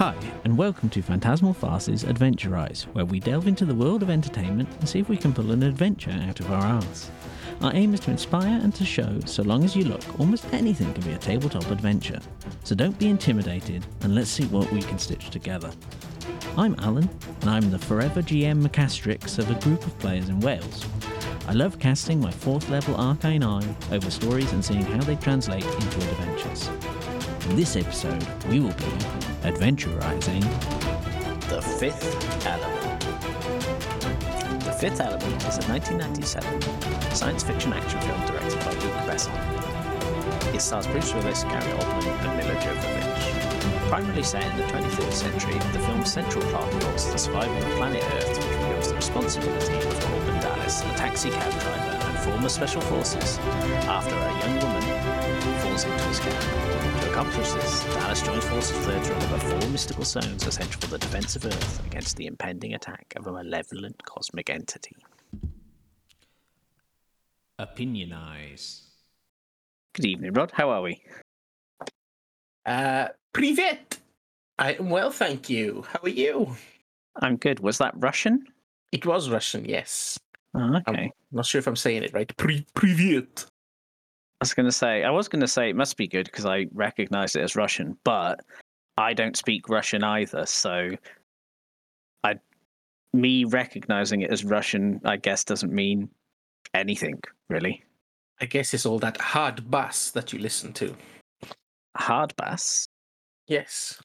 Hi, and welcome to Phantasmal Farce's Adventurise, where we delve into the world of entertainment and see if we can pull an adventure out of our arse. Our aim is to inspire and to show, so long as you look, almost anything can be a tabletop adventure. So don't be intimidated, and let's see what we can stitch together. I'm Allan, and I'm the forever GM Macastrix of a group of players in Wales. I love casting my fourth level arcane eye over stories and seeing how they translate into adventures. In this episode, we will be adventurizing The Fifth Element. The Fifth Element is a 1997 science fiction action film directed by Luc Besson. It stars Bruce Willis, Gary Oldman, and Milla Jovovich. Primarily set in the 23rd century, the film's central plot involves the survival of planet Earth, which reveals the responsibility of Korben Dallas, a taxi cab driver and former special forces, after a young woman falls into his cab. To accomplish this, Dallas joins forces with her to deliver four mystical stones essential for the defense of Earth against the impending attack of a malevolent cosmic entity. opinionize. Good evening, Rod. How are we? Uh, Privet. I am well, thank you. How are you? I'm good. Was that Russian? It was Russian, yes. Oh, I'm okay. not sure if I'm saying it right. Pri- Privet. I was going to say, I was going to say it must be good because I recognize it as Russian, but I don't speak Russian either. So I, me recognizing it as Russian, I guess doesn't mean anything really. I guess it's all that hard bass that you listen to. Hard bass. Yes.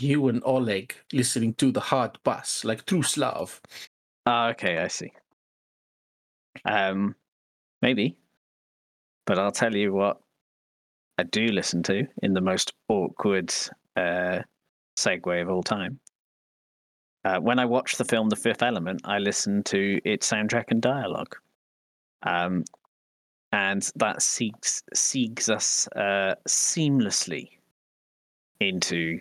You and Oleg listening to the hard bass, like true Slav. Ah, okay, I see. Um, maybe, but I'll tell you what I do listen to in the most awkward uh, segue of all time. Uh, when I watch the film The Fifth Element, I listen to its soundtrack and dialogue, um, and that seeks seeks us uh, seamlessly into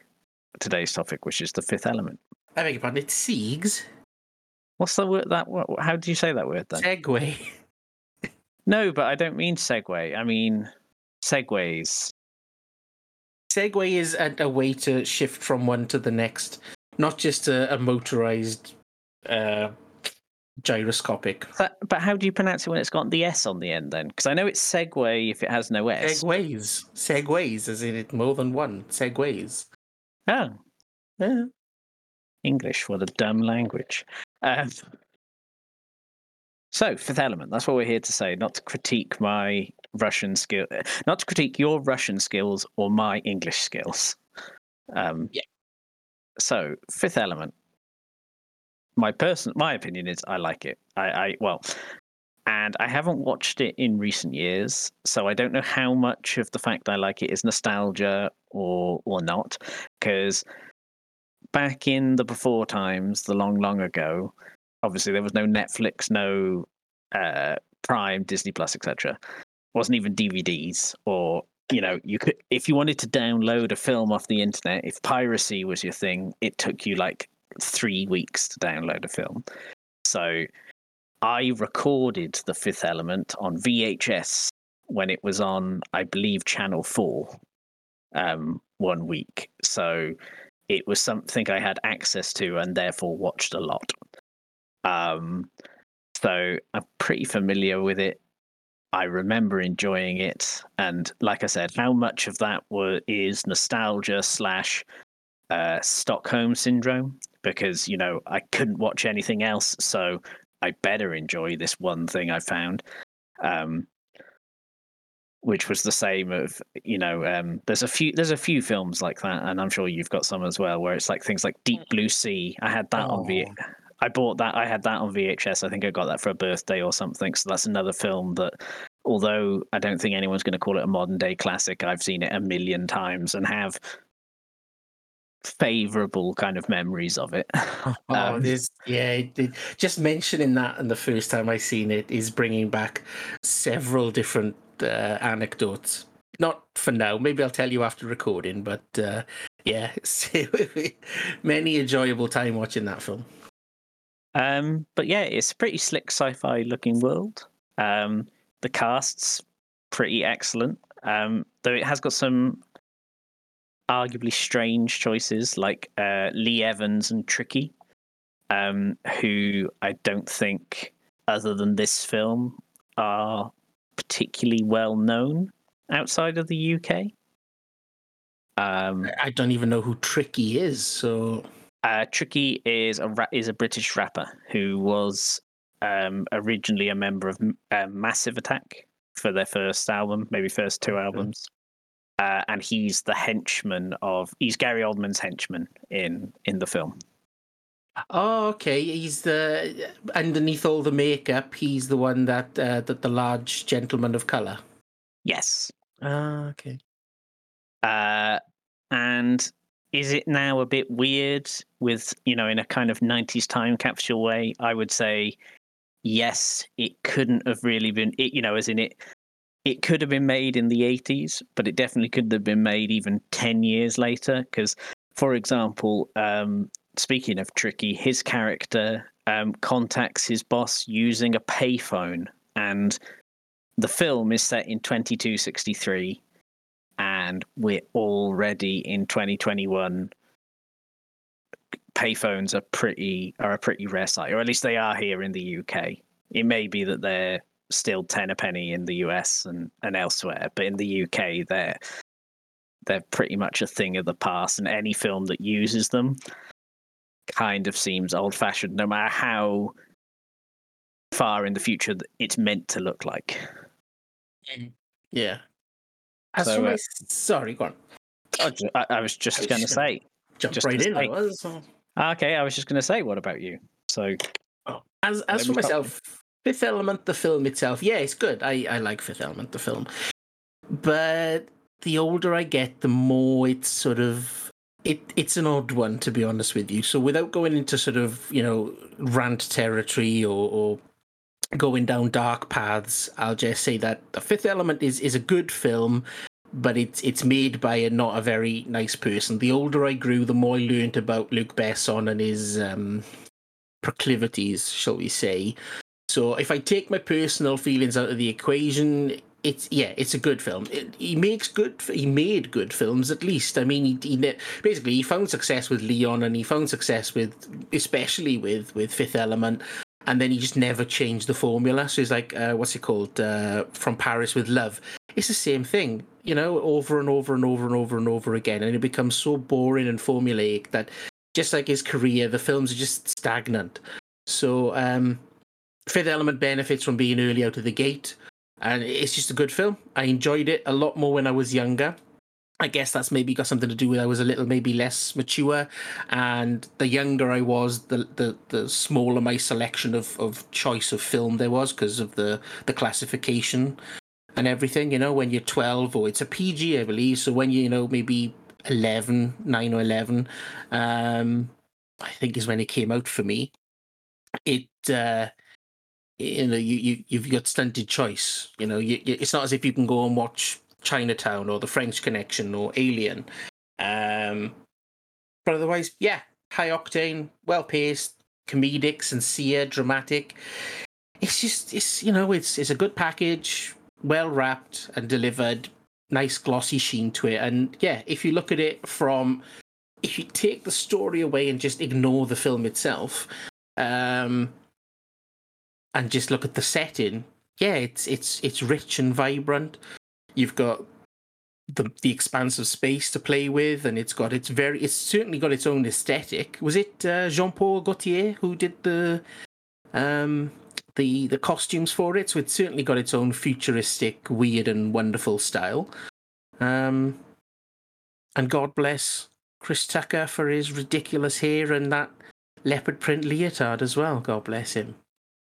today's topic, which is the Fifth Element. I beg your pardon, it's Siegs. What's the word? That what, how do you say that word then? Segway. No, but I don't mean segue. I mean segways. Segway is a, a way to shift from one to the next, not just a, a motorized uh, gyroscopic. But, but how do you pronounce it when it's got the S on the end then? Because I know it's segue if it has no S. Segways. Segways, as in it more than one. Segways. Oh, Yeah. English, what a dumb language. Um, so, Fifth Element, that's what we're here to say, not to critique my Russian skill, not to critique your Russian skills or my English skills. Um, Yeah. So, Fifth Element, my person, my opinion is I like it. I, I well, and I haven't watched it in recent years, so I don't know how much of the fact I like it is nostalgia or or not, because back in the before times, the long, long ago, obviously there was no Netflix, no uh, Prime, Disney Plus, etc. wasn't even DVDs or you know you could if you wanted to download a film off the internet if piracy was your thing it took you like three weeks to download a film so i recorded the fifth element on vhs when it was on i believe channel 4 um, one week so it was something I had access to and therefore watched a lot. Um, so I'm pretty familiar with it. I remember enjoying it, and like I said, how much of that were is nostalgia slash uh, Stockholm syndrome because you know I couldn't watch anything else, so I better enjoy this one thing I found. Um, which was the same of you know um, there's a few there's a few films like that and i'm sure you've got some as well where it's like things like deep blue sea i had that on v Oh. I bought that i had that on vhs i think i got that for a birthday or something so that's another film that although i don't think anyone's going to call it a modern day classic i've seen it a million times and have favorable kind of memories of it Oh, Um, this, yeah, it, it, just mentioning that and the first time I seen it is bringing back several different uh, anecdotes. Not for now. Maybe I'll tell you after recording, but uh, yeah, many enjoyable time watching that film. Um, but yeah, it's a pretty slick sci-fi looking world. Um, the cast's pretty excellent. Um, though it has got some arguably strange choices like uh, Lee Evans and Tricky, um, who I don't think, other than this film, are particularly well known outside of the UK. Um, I don't even know who Tricky is. So uh, Tricky is a ra- is a British rapper who was um, originally a member of uh, Massive Attack for their first album, maybe first two albums. Uh, and he's the henchman of he's Gary Oldman's henchman in in the film. Oh, okay. He's the underneath all the makeup. He's the one that uh, that the large gentleman of color. Yes. Ah, okay. Uh, and is it now a bit weird with you know in a kind of 90s time capsule way i would say yes it couldn't have really been it you know as in it it could have been made in the 80s but it definitely could have been made even 10 years later because for example um, speaking of tricky his character um, contacts his boss using a payphone and the film is set in 2263 and we're already in 2021 payphones are pretty are a pretty rare sight or at least they are here in the uk it may be that they're still 10 a penny in the us and, and elsewhere but in the uk they're they're pretty much a thing of the past and any film that uses them kind of seems old fashioned no matter how far in the future it's meant to look like Yeah. As So, uh, sorry, go on. I, I was just going to say Jump just right in. Say- was. Okay, I was just going to say, what about you? So, Oh. As as for myself, Fifth Element, the film itself, yeah, it's good. I I like Fifth Element, the film, but the older I get, the more it's sort of it it's an odd one to be honest with you. So without going into sort of you know rant territory or, or going down dark paths, I'll just say that the Fifth Element is is a good film. But it's it's made by a not a very nice person. The older I grew, the more I learned about Luc Besson and his um, proclivities, shall we say. So if I take my personal feelings out of the equation, it's yeah, it's a good film. It, he makes good. He made good films at least. I mean, he, he basically he found success with Leon, and he found success with, especially with with Fifth Element, and then he just never changed the formula. So he's like, uh, what's it called? Uh, From Paris with Love. It's the same thing, you know, over and over and over and over and over again, and it becomes so boring and formulaic that just like his career, the films are just stagnant. So um, Fifth Element benefits from being early out of the gate, and it's just a good film. I enjoyed it a lot more when I was younger. I guess that's maybe got something to do with I was a little maybe less mature, and the younger I was, the the, the smaller my selection of, of choice of film there was because of the the classification and everything. You know, when you're 12 or it's a PG, I believe. So when you you know maybe 11, 9 or 11, um, I think is when it came out for me. It uh, you know you, you you've got stunted choice. You know, you, you, it's not as if you can go and watch Chinatown or The French Connection or Alien. Um, but otherwise, yeah, high octane, well paced, comedic, sincere, dramatic. It's just it's you know it's it's a good package, well wrapped and delivered, nice glossy sheen to it. And yeah, if you look at it from if you take the story away and just ignore the film itself, um, and just look at the setting, yeah, it's it's it's rich and vibrant. You've got the the expanse of space to play with, and it's got its very it's certainly got its own aesthetic. Was it uh, Jean Paul Gaultier who did the um the the costumes for it? So it's certainly got its own futuristic, weird, and wonderful style. Um, and God bless Chris Tucker for his ridiculous hair and that leopard print leotard as well. God bless him.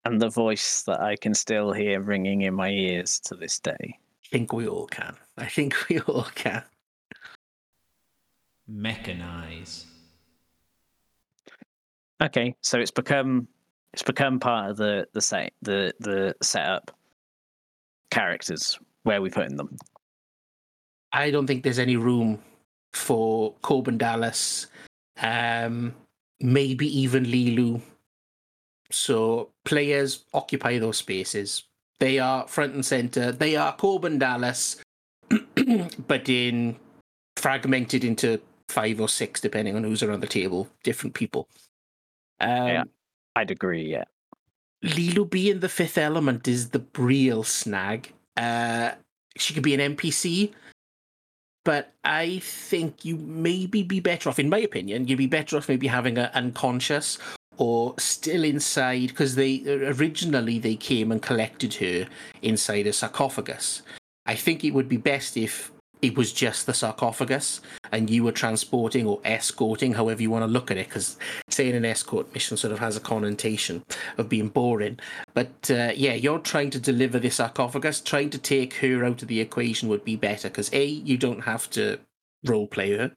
and the voice that I can still hear ringing in my ears to this day. I think we all can. I think we all can. Mechanize. Okay, so it's become it's become part of the the set the the setup characters where we put in them. I don't think there's any room for Korben Dallas, um, maybe even Leeloo. So players occupy those spaces. They are front and center. They are Korben Dallas, but in fragmented into five or six, depending on who's around the table, different people. Um, Yeah. I'd agree. Yeah. Leeloo being the fifth element is the real snag. Uh, she could be an NPC, but I think you maybe be better off, in my opinion, you'd be better off maybe having a unconscious or still inside because they originally they came and collected her inside a sarcophagus. I think it would be best if it was just the sarcophagus and you were transporting or escorting, however you want to look at it, because saying an escort mission sort of has a connotation of being boring. But uh, yeah, you're trying to deliver the sarcophagus. Trying to take her out of the equation would be better because a you don't have to role play her,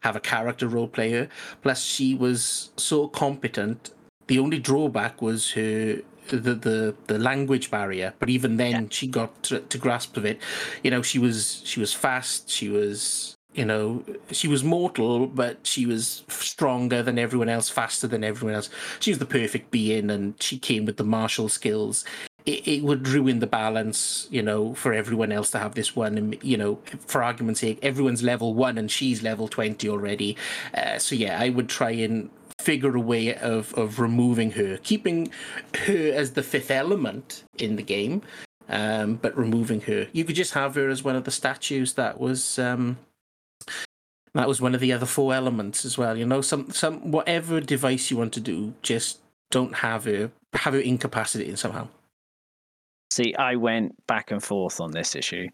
have a character role player. Plus, she was so competent. The only drawback was her the the, the language barrier. But even then, she got to, to grasp of it. You know, she was she was fast. She was you know she was mortal but she was stronger than everyone else faster than everyone else she was the perfect being and she came with the martial skills it, it would ruin the balance you know for everyone else to have this one and you know for argument's sake everyone's level one and she's level 20 already uh, so yeah i would try and figure a way of of removing her keeping her as the fifth element in the game um, but removing her you could just have her as one of the statues that was um, that was one of the other four elements as well. You know, some some whatever device you want to do, just don't have her have her incapacitated somehow. See, I went back and forth on this issue.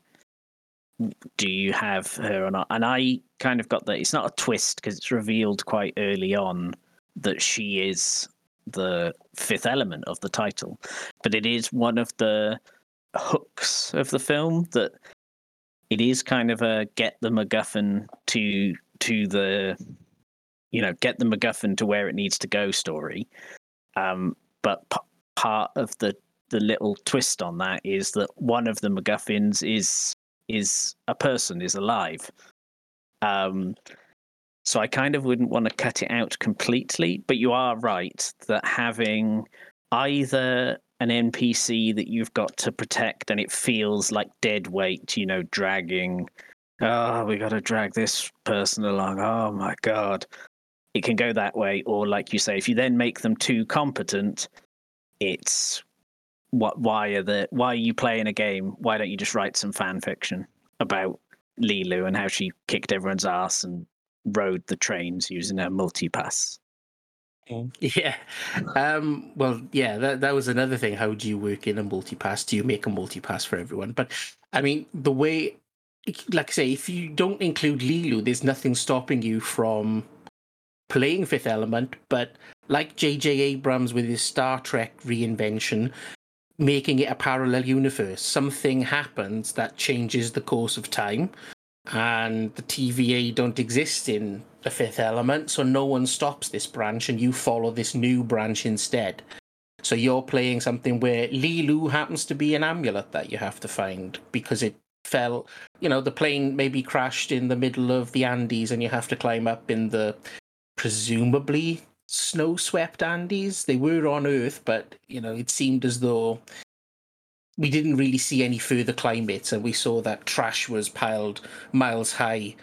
Do you have her or not? And I kind of got that it's not a twist because it's revealed quite early on that she is the fifth element of the title, but it is one of the hooks of the film that it is kind of a get the MacGuffin to to the you know get the MacGuffin to where it needs to go story. Um, but p- part of the the little twist on that is that one of the MacGuffins is is a person is alive. Um, so I kind of wouldn't want to cut it out completely, but you are right that having either an NPC that you've got to protect and it feels like dead weight, you know, dragging. Oh, we got to drag this person along. Oh my god. It can go that way, or like you say, if you then make them too competent, it's what? Why are the? Why are you playing a game? Why don't you just write some fan fiction about Leeloo and how she kicked everyone's ass and rode the trains using her multipass? Yeah. Um, well, yeah, that that was another thing. How do you work in a multipass? Do you make a multipass for everyone? But I mean, the way, like I say, if you don't include Leeloo, there's nothing stopping you from playing Fifth Element. But like J.J. Abrams with his Star Trek reinvention, making it a parallel universe, something happens that changes the course of time, and the TVA don't exist in the fifth element, so no one stops this branch and you follow this new branch instead. So you're playing something where Leeloo happens to be an amulet that you have to find because it fell, you know, the plane maybe crashed in the middle of the Andes and you have to climb up in the presumably snow swept Andes. They were on Earth, but, you know, it seemed as though we didn't really see any further climates and we saw that trash was piled miles high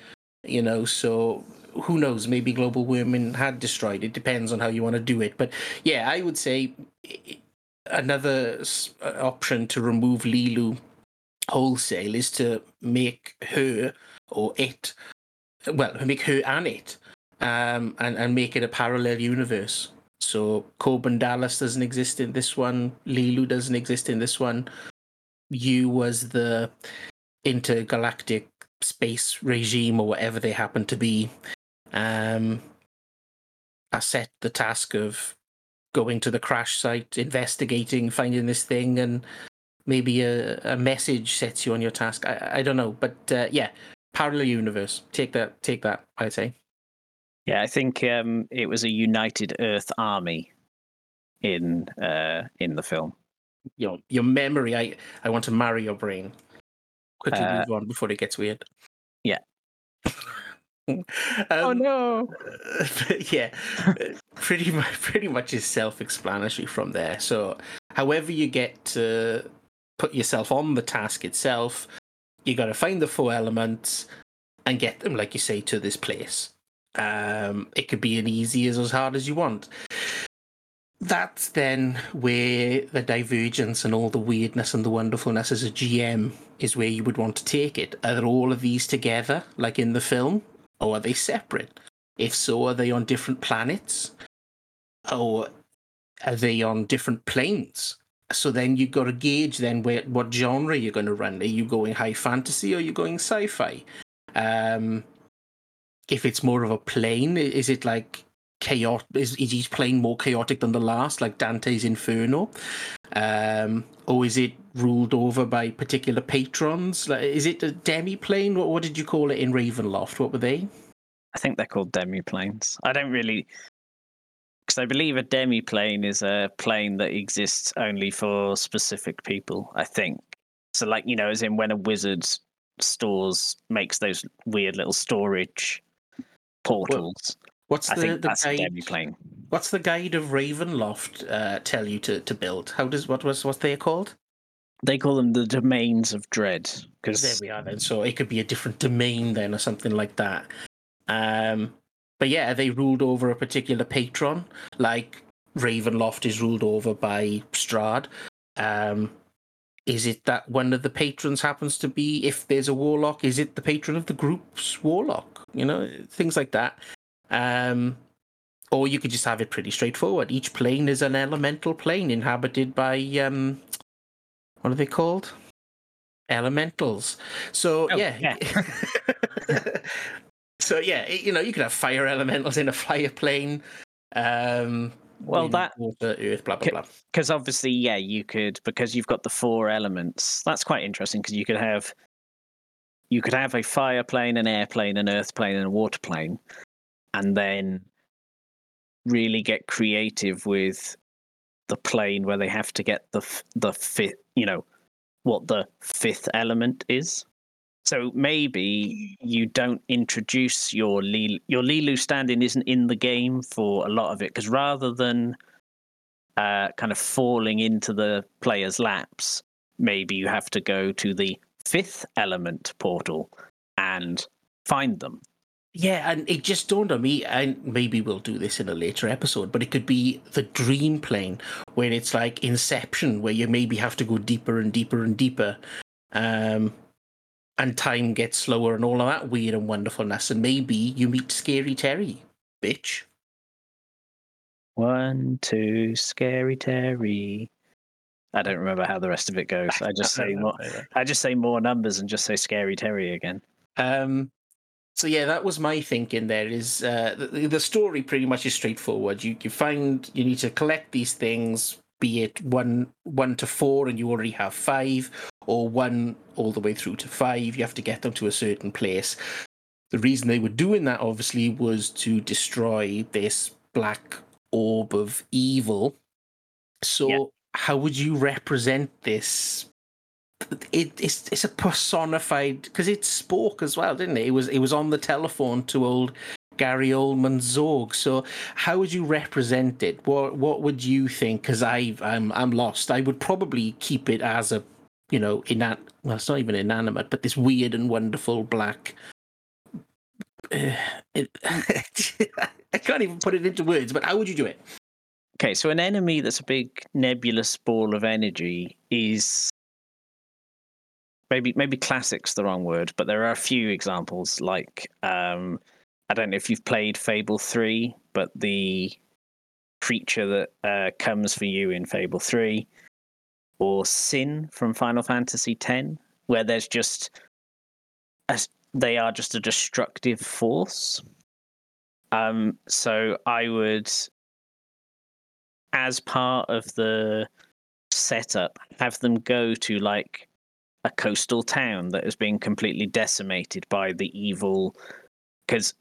you know so who knows? Maybe global warming had destroyed it. Depends on how you want to do it. But yeah i would say another uh, option to remove leeloo wholesale is to make her or it well make her and it um and, and make it a parallel universe so Korben Dallas doesn't exist in this one. Leeloo doesn't exist in this one. You was the intergalactic space regime or whatever they happen to be. Um, I set the task of going to the crash site, investigating, finding this thing, and maybe a, a message sets you on your task. I, I don't know, but uh, yeah, parallel universe. Take that. Take that. I'd say. Yeah, I think um, it was a United Earth Army in uh, in the film. Your your memory. I I want to marry your brain. Quickly Uh, move on before it gets weird. yeah. um, no! yeah, pretty much, pretty much is self-explanatory from there. So, however you get to put yourself on the task itself, you got to find the four elements, and get them, like you say, to this place. Um, it could be as easy as as hard as you want. That's then where the divergence and all the weirdness and the wonderfulness as a GM is where you would want to take it. Are all of these together, like in the film, or are they separate? If so, are they on different planets? Or are they on different planes? So then you've got to gauge then where, what genre you're going to run. Are you going high fantasy or are you going sci-fi? Um, if it's more of a plane, is it like chaotic? Is, is each plane more chaotic than the last, like Dante's Inferno? Um, or is it ruled over by particular patrons? Like, is it a demi-plane? What, what did you call it in Ravenloft? What were they? I think they're called demi-planes. I don't really because I believe a demi-plane is a plane that exists only for specific people. I think so. Like you know, as in when a wizard stores makes those weird little storage portals. What's I the, think the that's guide? demi-plane. What's the guide of Ravenloft uh, tell you to, to build? How does what was what they called? They call them the domains of dread Because There we are then. So it could be a different domain then, or something like that. Um, but yeah, they ruled over a particular patron? Like Ravenloft is ruled over by Strahd. Um, is it that one of the patrons happens to be, if there's a warlock, is it the patron of the group's warlock? You know, things like that. Um, or you could just have it pretty straightforward. Each plane is an elemental plane inhabited by um, what are they called? Elementals. So Oh, yeah. yeah. so yeah, you know, you could have fire elementals in a fire plane. Um, well that earth, blah blah blah. because obviously yeah you could because you've got the four elements. That's quite interesting because you could have you could have a fire plane, an airplane, an earth plane, and a water plane, and then really get creative with the plane where they have to get the the fifth, you know, what the fifth element is. So maybe you don't introduce your Li- your Leeloo stand-in isn't in the game for a lot of it because rather than uh, kind of falling into the player's laps, maybe you have to go to the fifth element portal and find them. Yeah, and it just dawned on me, and maybe we'll do this in a later episode, but it could be the dream plane, where it's like Inception, where you maybe have to go deeper and deeper and deeper, um, and time gets slower and all of that weird and wonderfulness, and maybe you meet Scary Terry, bitch. One, two, scary Terry. I don't remember how the rest of it goes. I just say more. I just say more numbers and just say scary Terry again. Um, so yeah, that was my thinking. There is uh, the, the story pretty much is straightforward. You you find you need to collect these things, be it one one to four, and you already have five, or one all the way through to five. You have to get them to a certain place. The reason they were doing that, obviously, was to destroy this black orb of evil. So, Yeah. how would you represent this it, it's it's a personified because it spoke as well, didn't it? It was it was on the telephone to old Gary Oldman Zorg. So how would you represent it? What what would you think? Because I I'm I'm lost. I would probably keep it as a you know inan well it's not even inanimate, but this weird and wonderful black. Uh, it, I can't even put it into words. But how would you do it? Okay, so an enemy that's a big nebulous ball of energy is maybe maybe classic's the wrong word, but there are a few examples. Like um, I don't know if you've played Fable three, but the creature that uh, comes for you in Fable three, or Sin from Final Fantasy X, where there's just a, they are just a destructive force. Um, so I would, as part of the setup, have them go to like a coastal town that has been completely decimated by the evil, because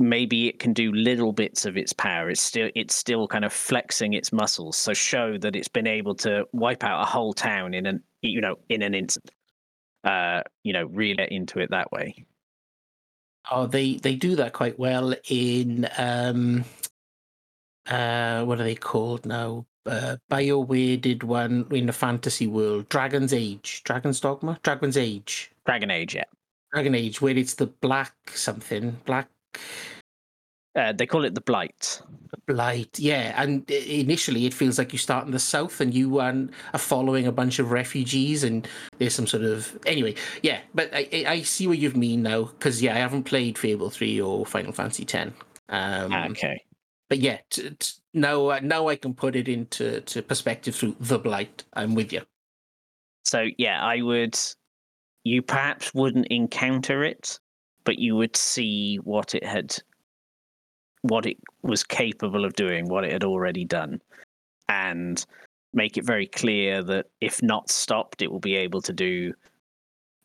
maybe it can do little bits of its power. It's still it's still kind of flexing its muscles, so show that it's been able to wipe out a whole town in an you know in an instant. Uh, you know, really get into it that way. Oh, they they do that quite well in um uh what are they called now? Uh, BioWare did one in the fantasy world, Dragon's Age, Dragon's Dogma, Dragon's Age. Dragon Age, yeah. Dragon Age, where it's the black something, black Uh, they call it the Blight. blight. Yeah, and initially it feels like you start in the south and you um, are following a bunch of refugees, and there's some sort of anyway. Yeah, but I, I see what you mean now because yeah, I haven't played Fable three or Final Fantasy ten. Um, okay. but yeah, t- t- now uh, now I can put it into to perspective through the blight. I'm with you. So yeah, I would. You perhaps wouldn't encounter it, but you would see what it had, what it was capable of doing, what it had already done, and make it very clear that if not stopped, it will be able to do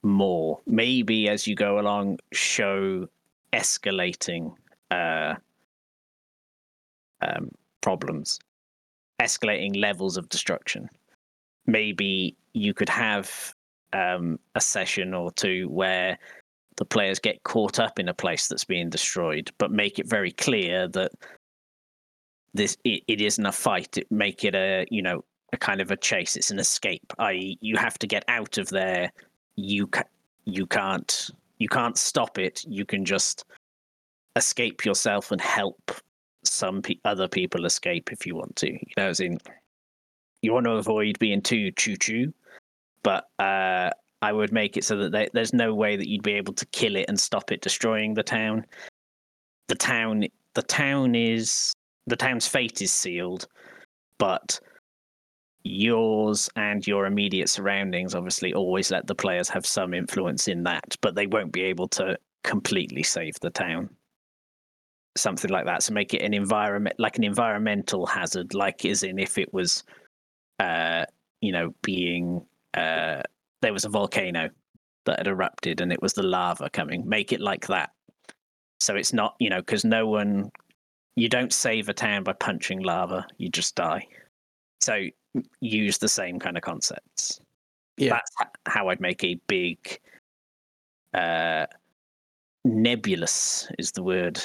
more. Maybe as you go along, show escalating uh, um, problems, escalating levels of destruction. Maybe you could have um, a session or two where the players get caught up in a place that's being destroyed, but make it very clear that this it, it isn't a fight. It, make it a you know a kind of a chase. It's an escape. I you have to get out of there. You ca- you can't you can't stop it. You can just escape yourself and help some pe- other people escape if you want to. You know, as in you want to avoid being too choo choo, but uh, I would make it so that they, there's no way that you'd be able to kill it and stop it destroying the town. The town, the town is the town's fate is sealed, but yours and your immediate surroundings obviously always let the players have some influence in that, but they won't be able to completely save the town something like that. So make it an environment like an environmental hazard, like as in if it was, uh, you know, being uh, there was a volcano that had erupted and it was the lava coming. Make it like that. So it's not, you know, because no one, you don't save a town by punching lava. You just die. So use the same kind of concepts. Yeah. That's how I'd make a big, uh, nebulous is the word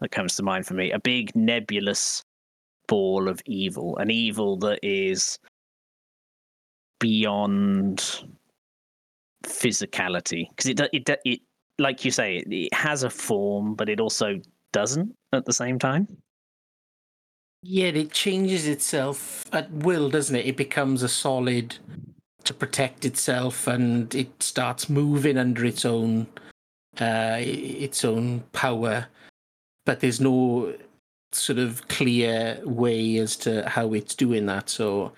that comes to mind for me. A big nebulous ball of evil, an evil that is beyond physicality because it, it it like you say it, it has a form but it also doesn't at the same time Yeah, it changes itself at will, doesn't it? It becomes a solid to protect itself, and it starts moving under its own, uh, its own power. But there's no sort of clear way as to how it's doing that. So,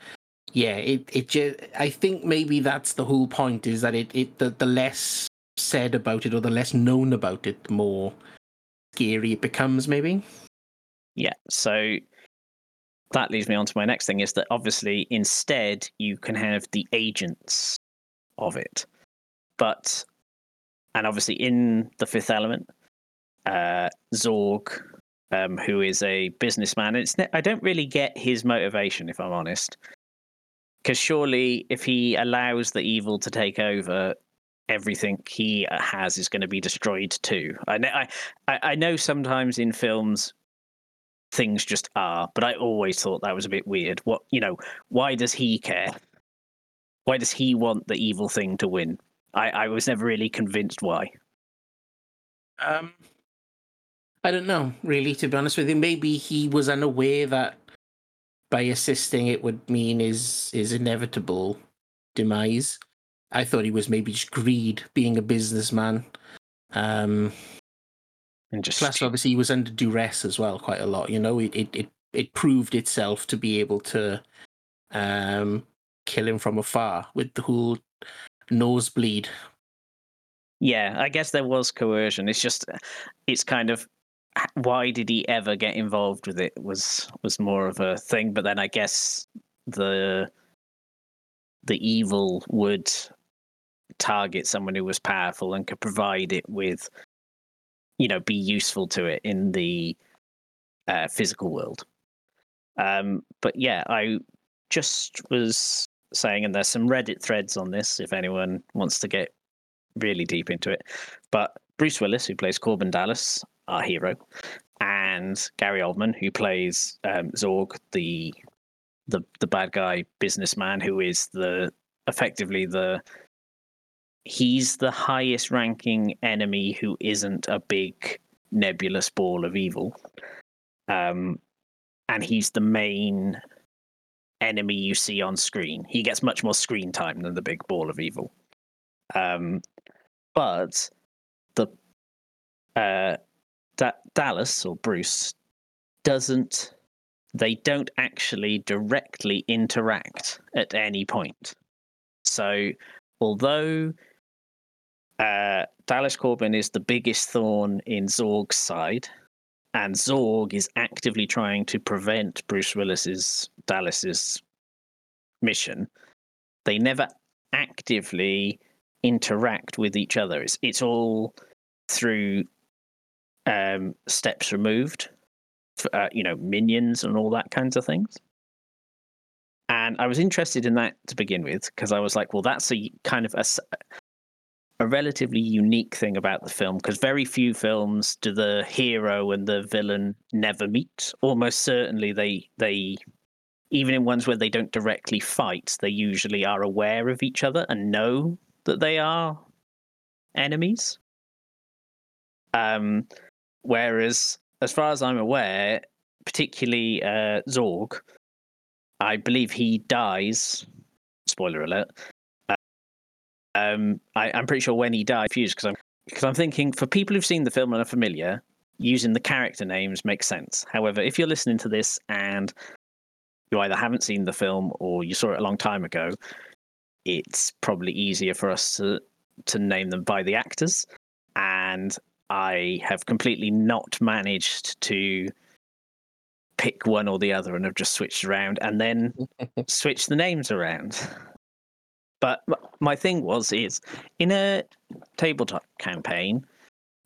yeah, it it just I think maybe that's the whole point is that it it the, the less said about it or the less known about it, the more scary it becomes. Maybe. yeah so that leads me on to my next thing is that obviously instead you can have the agents of it but and obviously in the fifth element uh zorg um who is a businessman it's i don't really get his motivation if i'm honest because surely if he allows the evil to take over everything he has is going to be destroyed too. I know I, I know sometimes in films things just are but i always thought that was a bit weird. What you know why does he care? Why does he want the evil thing to win? I i was never really convinced why. Um, I don't know, really, to be honest with you. Maybe he was unaware that by assisting it would mean his his inevitable demise. I thought he was maybe just greed, being a businessman. Um, and just plus, obviously, he was under duress as well, quite a lot. You know, it it it, it proved itself to be able to um, kill him from afar with the whole nosebleed. yeah i guess there was coercion it's just it's kind of why did he ever get involved with it was was more of a thing but then i guess the the evil would target someone who was powerful and could provide it with you know be useful to it in the uh, physical world. Um but yeah i just was saying and there's some reddit threads on this if anyone wants to get really deep into it but bruce willis who plays korben dallas our hero and gary oldman who plays um, zorg the the the bad guy businessman who is the effectively the he's the highest ranking enemy who isn't a big nebulous ball of evil. Um, and he's the main enemy you see on screen. He gets much more screen time than the big ball of evil. Um, but the uh, da- Dallas or Bruce doesn't. They don't actually directly interact at any point. So, although uh, Dallas Korben is the biggest thorn in Zorg's side, and Zorg is actively trying to prevent Bruce Willis's Dallas's mission. They never actively interact with each other. It's it's all through um, steps removed, uh, you know, minions and all that kinds of things. And I was interested in that to begin with because I was like, well, that's a kind of a, a relatively unique thing about the film because very few films do the hero and the villain never meet. Almost certainly, they they even in ones where they don't directly fight, they usually are aware of each other and know that they are enemies. Um, whereas, as far as I'm aware, particularly uh, Zorg, I believe he dies. Spoiler alert um, I, am pretty sure when he died, fused because I'm because I'm thinking for people who've seen the film and are familiar, using the character names makes sense. However, if you're listening to this and you either haven't seen the film or you saw it a long time ago, it's probably easier for us to to name them by the actors. And I have completely not managed to pick one or the other and have just switched around and then switched the names around. But my thing was is in a tabletop campaign,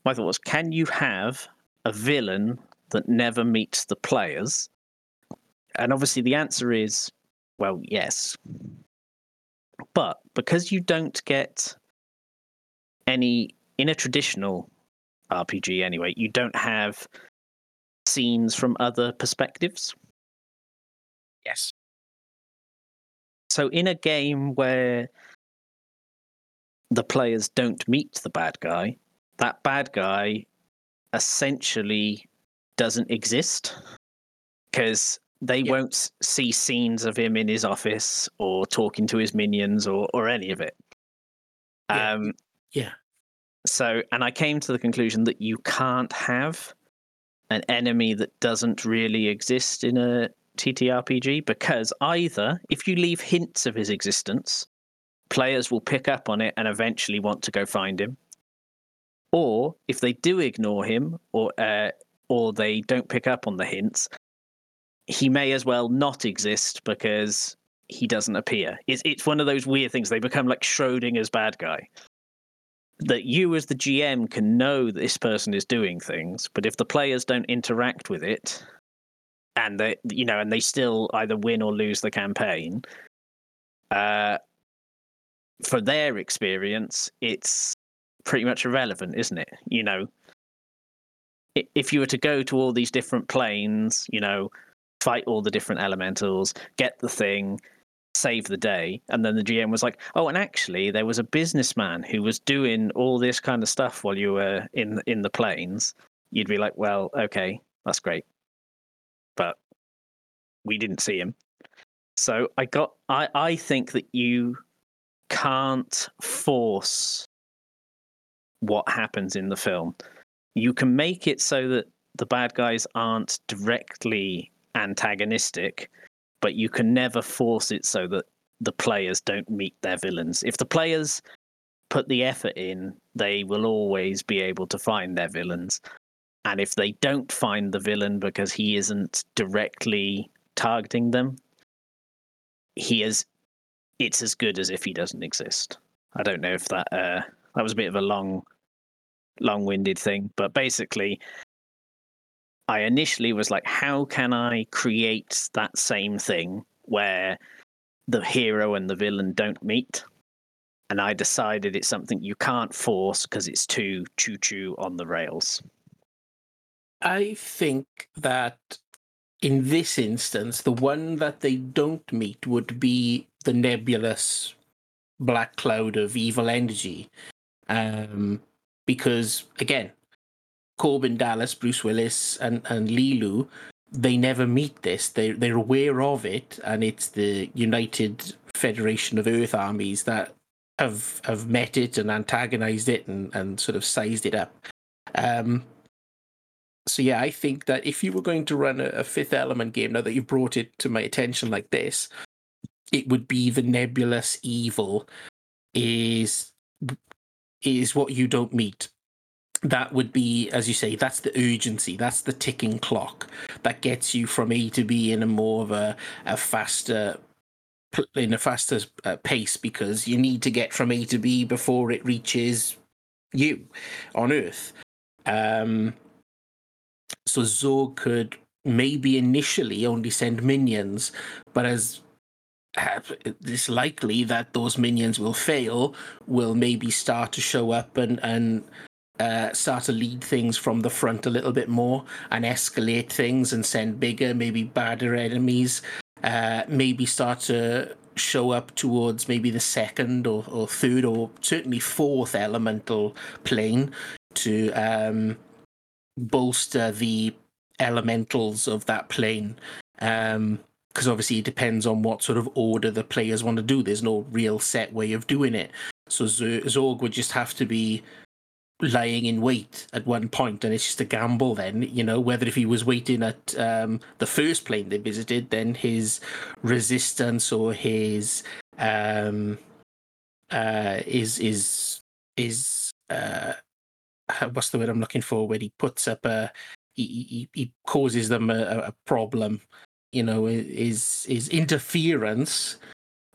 my thought was, can you have a villain that never meets the players? And obviously the answer is, well, yes. But because you don't get any in a traditional RPG anyway, you don't have scenes from other perspectives. Yes. So in a game where the players don't meet the bad guy, that bad guy essentially doesn't exist because they yeah. won't see scenes of him in his office or talking to his minions or or any of it. Yeah. Um, yeah. So, and I came to the conclusion that you can't have an enemy that doesn't really exist in a TTRPG because either if you leave hints of his existence, players will pick up on it and eventually want to go find him. Or if they do ignore him or uh, or they don't pick up on the hints, he may as well not exist because he doesn't appear. It's it's one of those weird things. They become like Schrodinger's bad guy. That you as the GM can know that this person is doing things, but if the players don't interact with it, and they you know and they still either win or lose the campaign uh for their experience it's pretty much irrelevant isn't it? You know if you were to go to all these different planes you know fight all the different elementals get the thing save the day and then the gm was like oh and actually there was a businessman who was doing all this kind of stuff while you were in in the planes you'd be like well okay that's great but we didn't see him. So I got I, I think that you can't force what happens in the film. You can make it so that the bad guys aren't directly antagonistic, but you can never force it so that the players don't meet their villains. If the players put the effort in, they will always be able to find their villains. And if they don't find the villain because he isn't directly targeting them, he is. It's as good as if he doesn't exist. I don't know if that uh, that was a bit of a long, long-winded thing, but basically, I initially was like, how can I create that same thing where the hero and the villain don't meet? And I decided it's something you can't force because it's too choo choo on the rails. I think that in this instance, the one that they don't meet would be the nebulous black cloud of evil energy. Um, because again, Korben Dallas, Bruce Willis, and and Leeloo, they never meet this. They they're aware of it, and it's the United Federation of Earth Armies that have have met it and antagonized it and and sort of sized it up. Um, so yeah, I think that if you were going to run a, a Fifth Element game, now that you've brought it to my attention like this, it would be the nebulous evil is is what you don't meet that would be as you say that's the urgency that's the ticking clock that gets you from a to b in a more of a, a faster in a faster uh, pace because you need to get from a to b before it reaches you on earth. Um so Zorg could maybe initially only send minions but as it's likely that those minions will fail will maybe start to show up and and uh, start to lead things from the front a little bit more and escalate things and send bigger, maybe badder enemies. Uh, maybe start to show up towards maybe the second or, or third or certainly fourth elemental plane to um, bolster the elementals of that plane. because um, obviously it depends on what sort of order the players want to do. There's no real set way of doing it. So Zorg would just have to be lying in wait at one point and it's just a gamble then you know whether if he was waiting at um, the first plane they visited then his resistance or his um uh is is is uh what's the word i'm looking for? When he puts up a he, he, he causes them a, a problem you know is is interference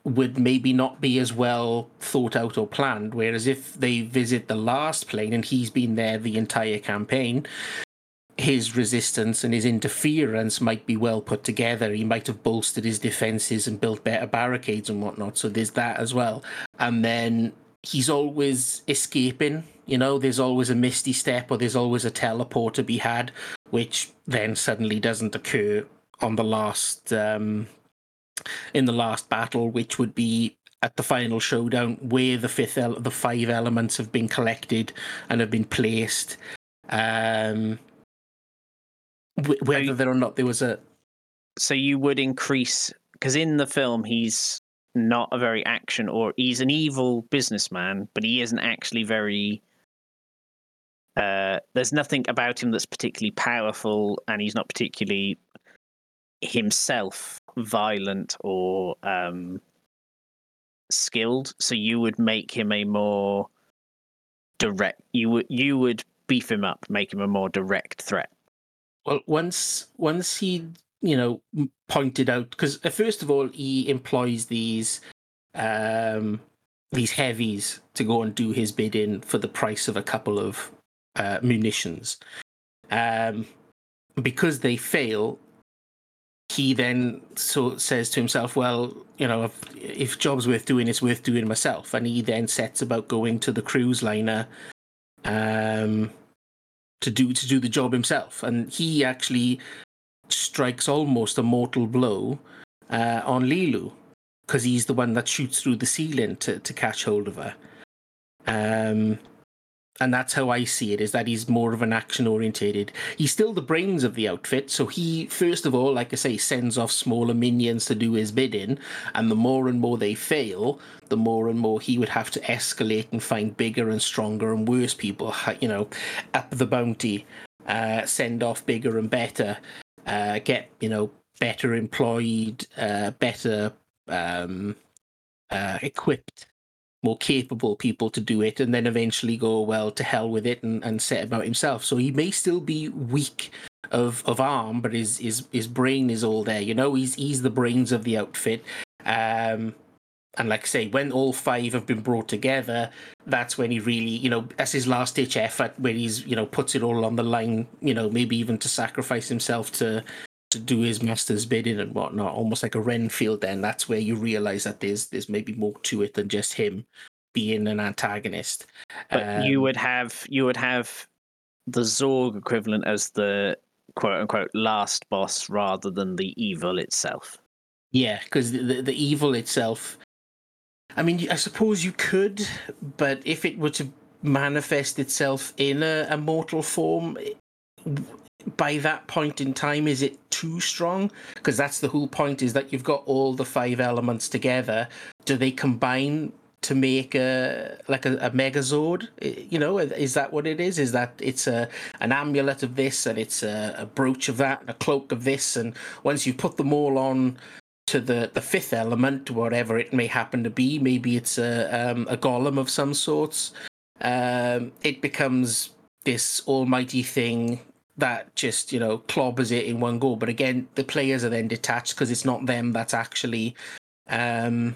would maybe not be as well thought out or planned. Whereas if they visit the last plane and he's been there the entire campaign, his resistance and his interference might be well put together. He might have bolstered his defenses and built better barricades and whatnot. So there's that as well. And then he's always escaping. You know, there's always a misty step or there's always a teleport to be had, which then suddenly doesn't occur on the last um, in the last battle, which would be at the final showdown, where the fifth, el- the five elements have been collected and have been placed. Um, w- whether you, or not there was a. So you would increase because in the film he's not a very action or he's an evil businessman, but he isn't actually very. Uh, there's nothing about him that's particularly powerful, and he's not particularly himself violent or um, skilled. So you would make him a more direct. You would you would beef him up, make him a more direct threat. Well, once once he you know pointed out because uh, first of all he employs these um these heavies to go and do his bidding for the price of a couple of uh, munitions. Um, because they fail, he then so says to himself, "Well, you know, if, if job's worth doing, it's worth doing myself." And he then sets about going to the cruise liner um, to do to do the job himself. And he actually strikes almost a mortal blow uh, on Leeloo because he's the one that shoots through the ceiling to to catch hold of her. Um, and that's how I see it is that he's more of an action orientated. He's still the brains of the outfit, so he first of all, like I say, sends off smaller minions to do his bidding, and the more and more they fail, the more and more he would have to escalate and find bigger and stronger and worse people, you know, up the bounty, uh, send off bigger and better, uh, get you know better employed, uh, better um, uh, equipped more capable people to do it and then eventually go well to hell with it and, and set about himself. So he may still be weak of of arm but his his his brain is all there you know? He's he's the brains of the outfit. Um and like I say, when all five have been brought together, that's when he really, you know, that's his last ditch effort where he's, you know, puts it all on the line, you know, maybe even to sacrifice himself to to do his master's bidding and whatnot, almost like a Renfield. Then that's where you realize that there's there's maybe more to it than just him being an antagonist. But um, you would have you would have the Zorg equivalent as the quote unquote last boss rather than the evil itself. Yeah, because the, the, the evil itself, I mean, I suppose you could, but if it were to manifest itself in a, a mortal form, by that point in time, is it too strong? Because that's the whole point: is that you've got all the five elements together. Do they combine to make a like a, a megazord you know is that what it is is that it's a an amulet of this and it's a, a brooch of that and a cloak of this and once you put them all on to the the fifth element whatever it may happen to be maybe it's a um, a golem of some sorts um, it becomes this almighty thing that just you know clobbers it in one go but again the players are then detached because it's not them that's actually um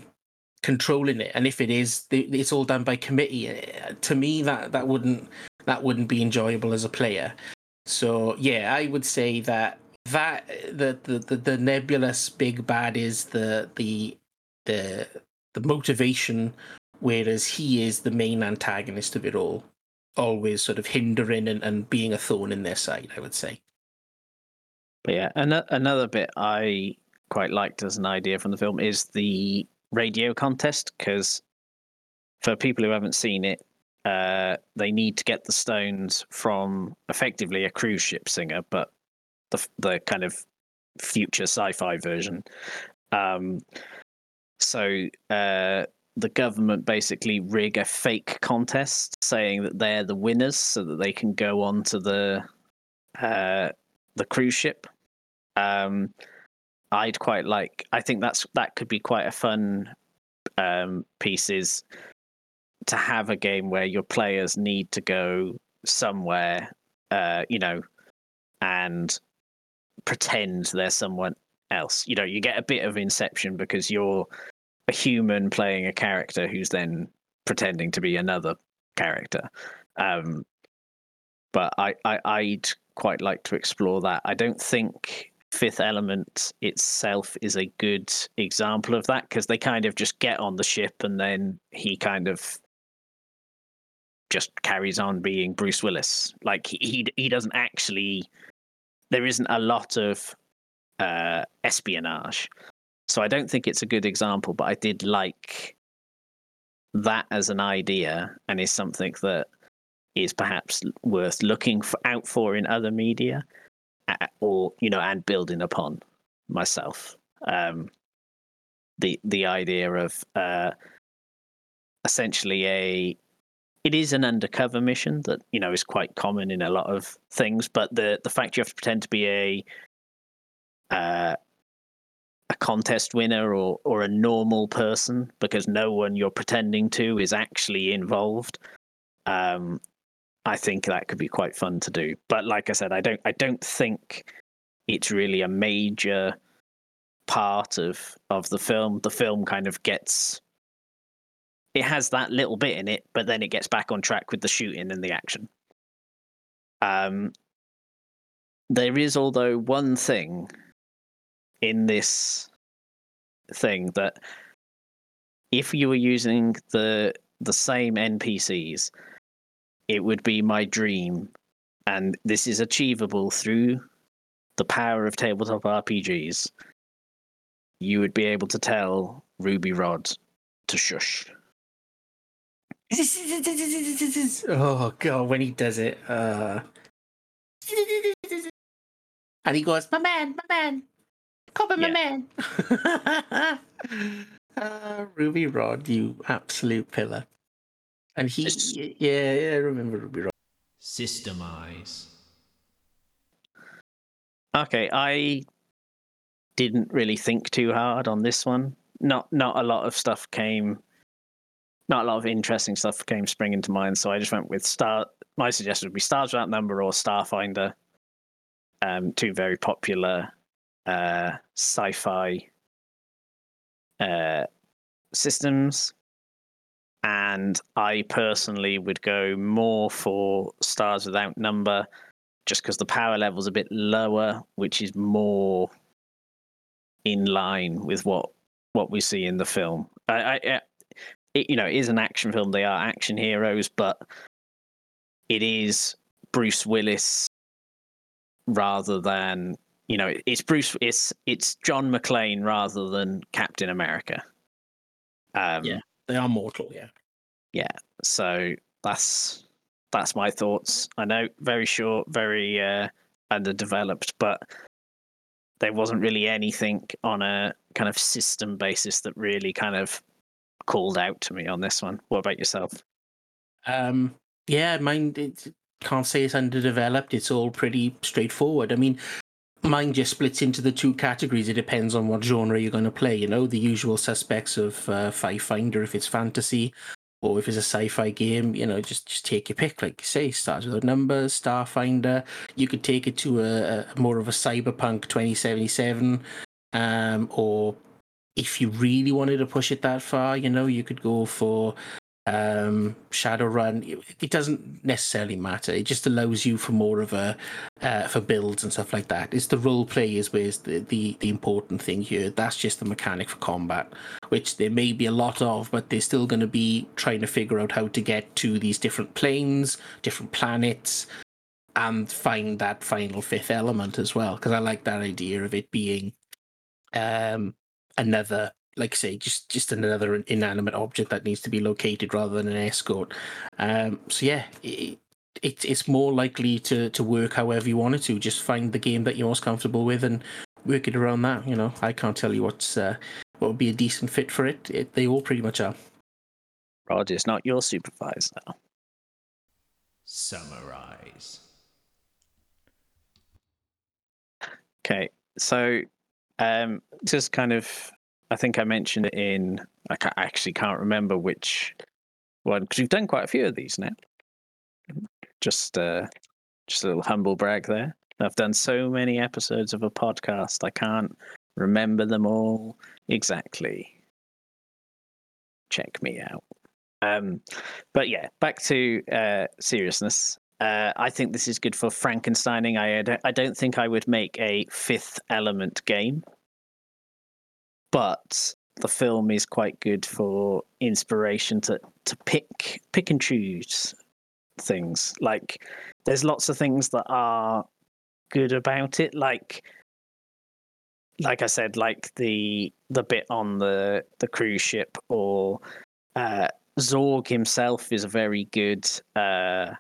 controlling it. And if it is it's all done by committee. Eh, to me that that wouldn't that wouldn't be enjoyable as a player. So yeah i would say that that the the the, the nebulous big bad is the the the the motivation whereas he is the main antagonist of it all always sort of hindering and, and being a thorn in their side i would say but yeah another bit i quite liked as an idea from the film is the radio contest because for people who haven't seen it, uh, they need to get the stones from effectively a cruise ship singer, but the the kind of future sci-fi version. Um, so uh, the government basically rig a fake contest saying that they're the winners, so that they can go on to the uh, the cruise ship. Um, I'd quite like. I think that's that could be quite a fun um, to have a game where your players need to go somewhere, uh, you know, and pretend they're someone else. You know, you get a bit of Inception because you're a human playing a character who's then pretending to be another character. Um, but I, I, I'd quite like to explore that. I don't think Fifth Element itself is a good example of that because they kind of just get on the ship and then he kind of just carries on being Bruce Willis. Like he he, he doesn't actually. There isn't a lot of uh, espionage, so I don't think it's a good example. But I did like that as an idea, and is something that is perhaps worth looking for, out for in other media or you know, and building upon myself. Um, the the idea of uh, essentially a it is an undercover mission that you know is quite common in a lot of things, but the the fact you have to pretend to be a uh, a contest winner or or a normal person because no one you're pretending to is actually involved um, I think that could be quite fun to do. But like I said, I don't I don't think it's really a major part of of the film. The film kind of gets it has that little bit in it, but then it gets back on track with the shooting and the action. Um, there is, although, one thing in this thing that if you were using the the same NPCs, it would be my dream, and this is achievable through the power of tabletop RPGs. You would be able to tell Ruby Rhod to shush. oh god, when he does it, uh... and he goes, "My man, my man, copper, my man." uh, Ruby Rhod, you absolute pillar. And he, yeah, yeah, I remember Ruby Rhod. Systemize. Okay, I didn't really think too hard on this one. Not not a lot of stuff came not a lot of interesting stuff came springing to mind, so I just went with Star my suggestion would be Stars Without Number or Starfinder. Um, two very popular uh, sci-fi uh, systems and I personally would go more for Stars Without Number, just because the power level's a bit lower, which is more in line with what what we see in the film. I, I it, you know, it is an action film. They are action heroes, but it is Bruce Willis rather than you know, it's Bruce. It's it's John McClane rather than Captain America. Um, yeah they are mortal. Yeah. Yeah. So that's that's my thoughts. I know very short, very uh, underdeveloped, but there wasn't really anything on a kind of system basis that really kind of called out to me on this one. What about yourself? Um, yeah, mine it, can't say it's underdeveloped. It's all pretty straightforward. I mean, mine just splits into the two categories. It depends on what genre you're going to play. You know, the usual suspects of uh, Pathfinder if it's fantasy, or if it's a sci-fi game. You know, just just take your pick. Like you say, Stars Without Number, Starfinder. You could take it to a, a more of a cyberpunk 2077, um, or if you really wanted to push it that far, you know, you could go for um, Shadowrun. It, it doesn't necessarily matter. It just allows you for more of a uh, for builds and stuff like that. It's the role play is where's the, the the important thing here. That's just the mechanic for combat, which there may be a lot of, but they're still going to be trying to figure out how to get to these different planes, different planets, and find that final fifth element as well. Because I like that idea of it being um, another like I say, just just another inanimate object that needs to be located rather than an escort. Um, so yeah, it, it, it's more likely to to work however you want it to. Just find the game that you're most comfortable with and work it around that. You know, I can't tell you what's uh, what would be a decent fit for it. it they all pretty much are. Roger's not your supervisor. Now. Summarize. Okay, so um, just kind of I think I mentioned it in. I, ca- I actually can't remember which one because we've done quite a few of these now. Just, uh, just a little humble brag there. I've done so many episodes of a podcast, I can't remember them all exactly. Check me out. Um, but yeah, back to uh, seriousness. Uh, I think this is good for Frankensteining. I I don't think I would make a fifth element game but the film is quite good for inspiration to to pick pick and choose things. Like there's lots of things that are good about it, like like I said, like the the bit on the the cruise ship or uh, Zorg himself is a very good uh,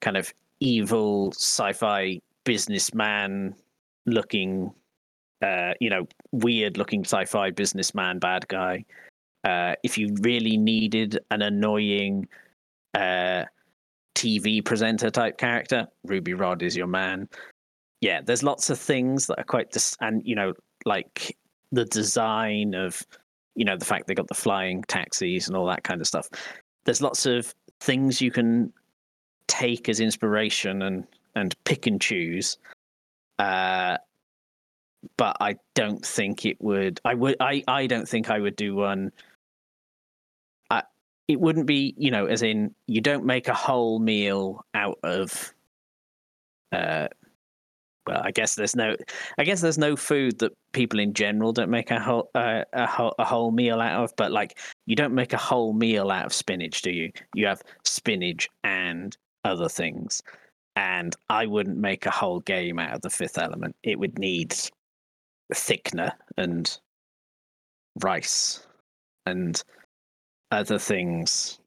kind of evil sci-fi businessman looking uh, you know, weird looking sci fi businessman bad guy. Uh, if you really needed an annoying uh, TV presenter type character, Ruby Rhod is your man. Yeah, there's lots of things that are quite dis- and you know, like the design of, you know, the fact they got the flying taxis and all that kind of stuff. There's lots of things you can take as inspiration and and pick and choose. Uh, but I don't think it would. I would. I. I don't think I would do one. I, it wouldn't be. You know, as in, you don't make a whole meal out of. Uh, well, I guess there's no. I guess there's no food that people in general don't make a whole uh, a whole a whole meal out of. But like, you don't make a whole meal out of spinach, do you? You have spinach and other things and I wouldn't make a whole game out of the fifth element. It would need thickener and rice and other things.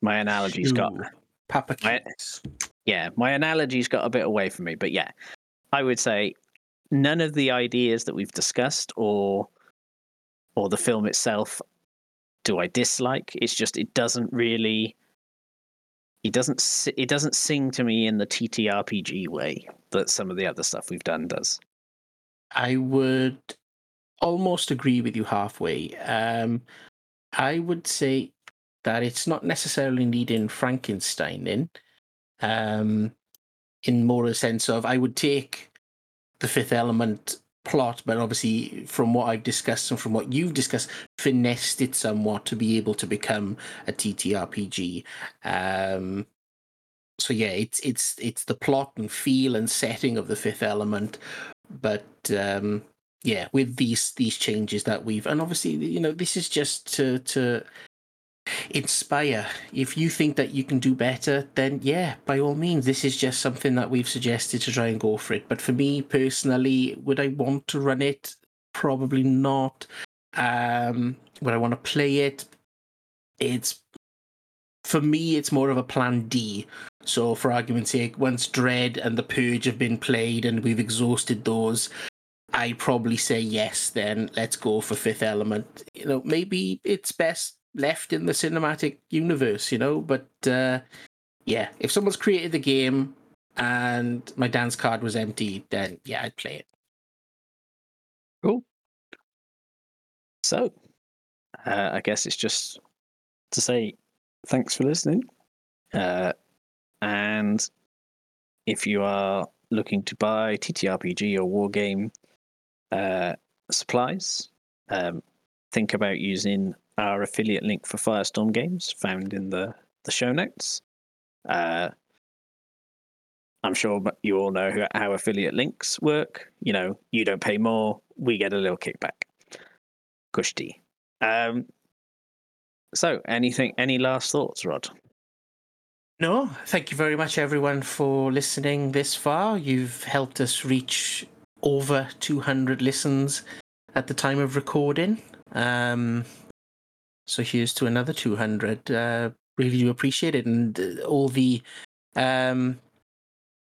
My analogy's got Papa my, yeah, my analogy's got a bit away from me, but yeah, I would say none of the ideas that we've discussed or or the film itself do I dislike. It's just it doesn't really it doesn't it doesn't sing to me in the TTRPG way that some of the other stuff we've done does. I would almost agree with you halfway. Um, I would say that it's not necessarily needing Frankenstein in, um, in more a sense of I would take the Fifth Element plot, but obviously from what I've discussed and from what you've discussed, finessed it somewhat to be able to become a TTRPG. Um, so yeah, it's it's it's the plot and feel and setting of the Fifth Element, but um, yeah, with these these changes that we've and obviously you know this is just to to inspire. If you think that you can do better, then yeah, by all means, this is just something that we've suggested to try and go for it. But for me personally, would I want to run it? Probably not. Um, would I want to play it? it's for me, it's more of a plan D. So, for argument's sake, once Dread and the Purge have been played and we've exhausted those, I probably say yes. Then let's go for Fifth Element. You know, maybe it's best left in the cinematic universe. You know, but uh, yeah, if someone's created the game and my dance card was empty, then yeah, I'd play it. Cool. So, uh, I guess it's just to say thanks for listening. Uh, and if you are looking to buy TTRPG or Wargame uh, supplies, um, think about using our affiliate link for Firestorm Games found in the, the show notes. Uh, I'm sure you all know how affiliate links work. You know, you don't pay more, we get a little kickback. Kushti. Um, so, anything? Any last thoughts, Rod? No, thank you very much, everyone, for listening this far. You've helped us reach over 200 listens at the time of recording. Um, so here's to another 200. Uh, really do appreciate it, and uh, all the um,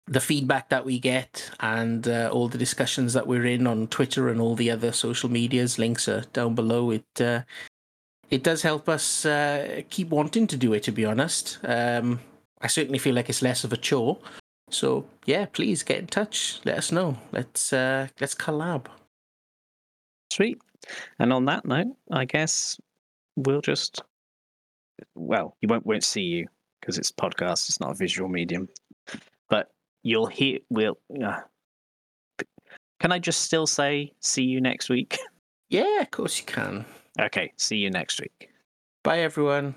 the feedback that we get, and uh, all the discussions that we're in on Twitter and all the other social medias. Links are down below. It uh, it does help us uh, keep wanting to do it. To be honest, um, I certainly feel like it's less of a chore. So yeah, please get in touch. Let us know. Let's uh, let's collab. Sweet. And on that note, I guess we'll just well, you won't won't see you because it's podcast. It's not a visual medium, but you'll hear. We'll. Uh, can I just still say see you next week? Yeah, of course you can. Okay, see you next week. Bye, everyone.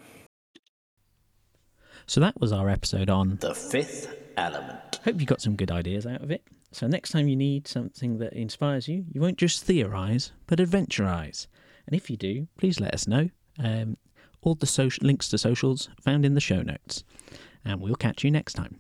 So that was our episode on The Fifth Element. Hope you got some good ideas out of it. So next time you need something that inspires you, you won't just theorize, but adventurize. And if you do, please let us know. Um, all the social links to socials found in the show notes. And we'll catch you next time.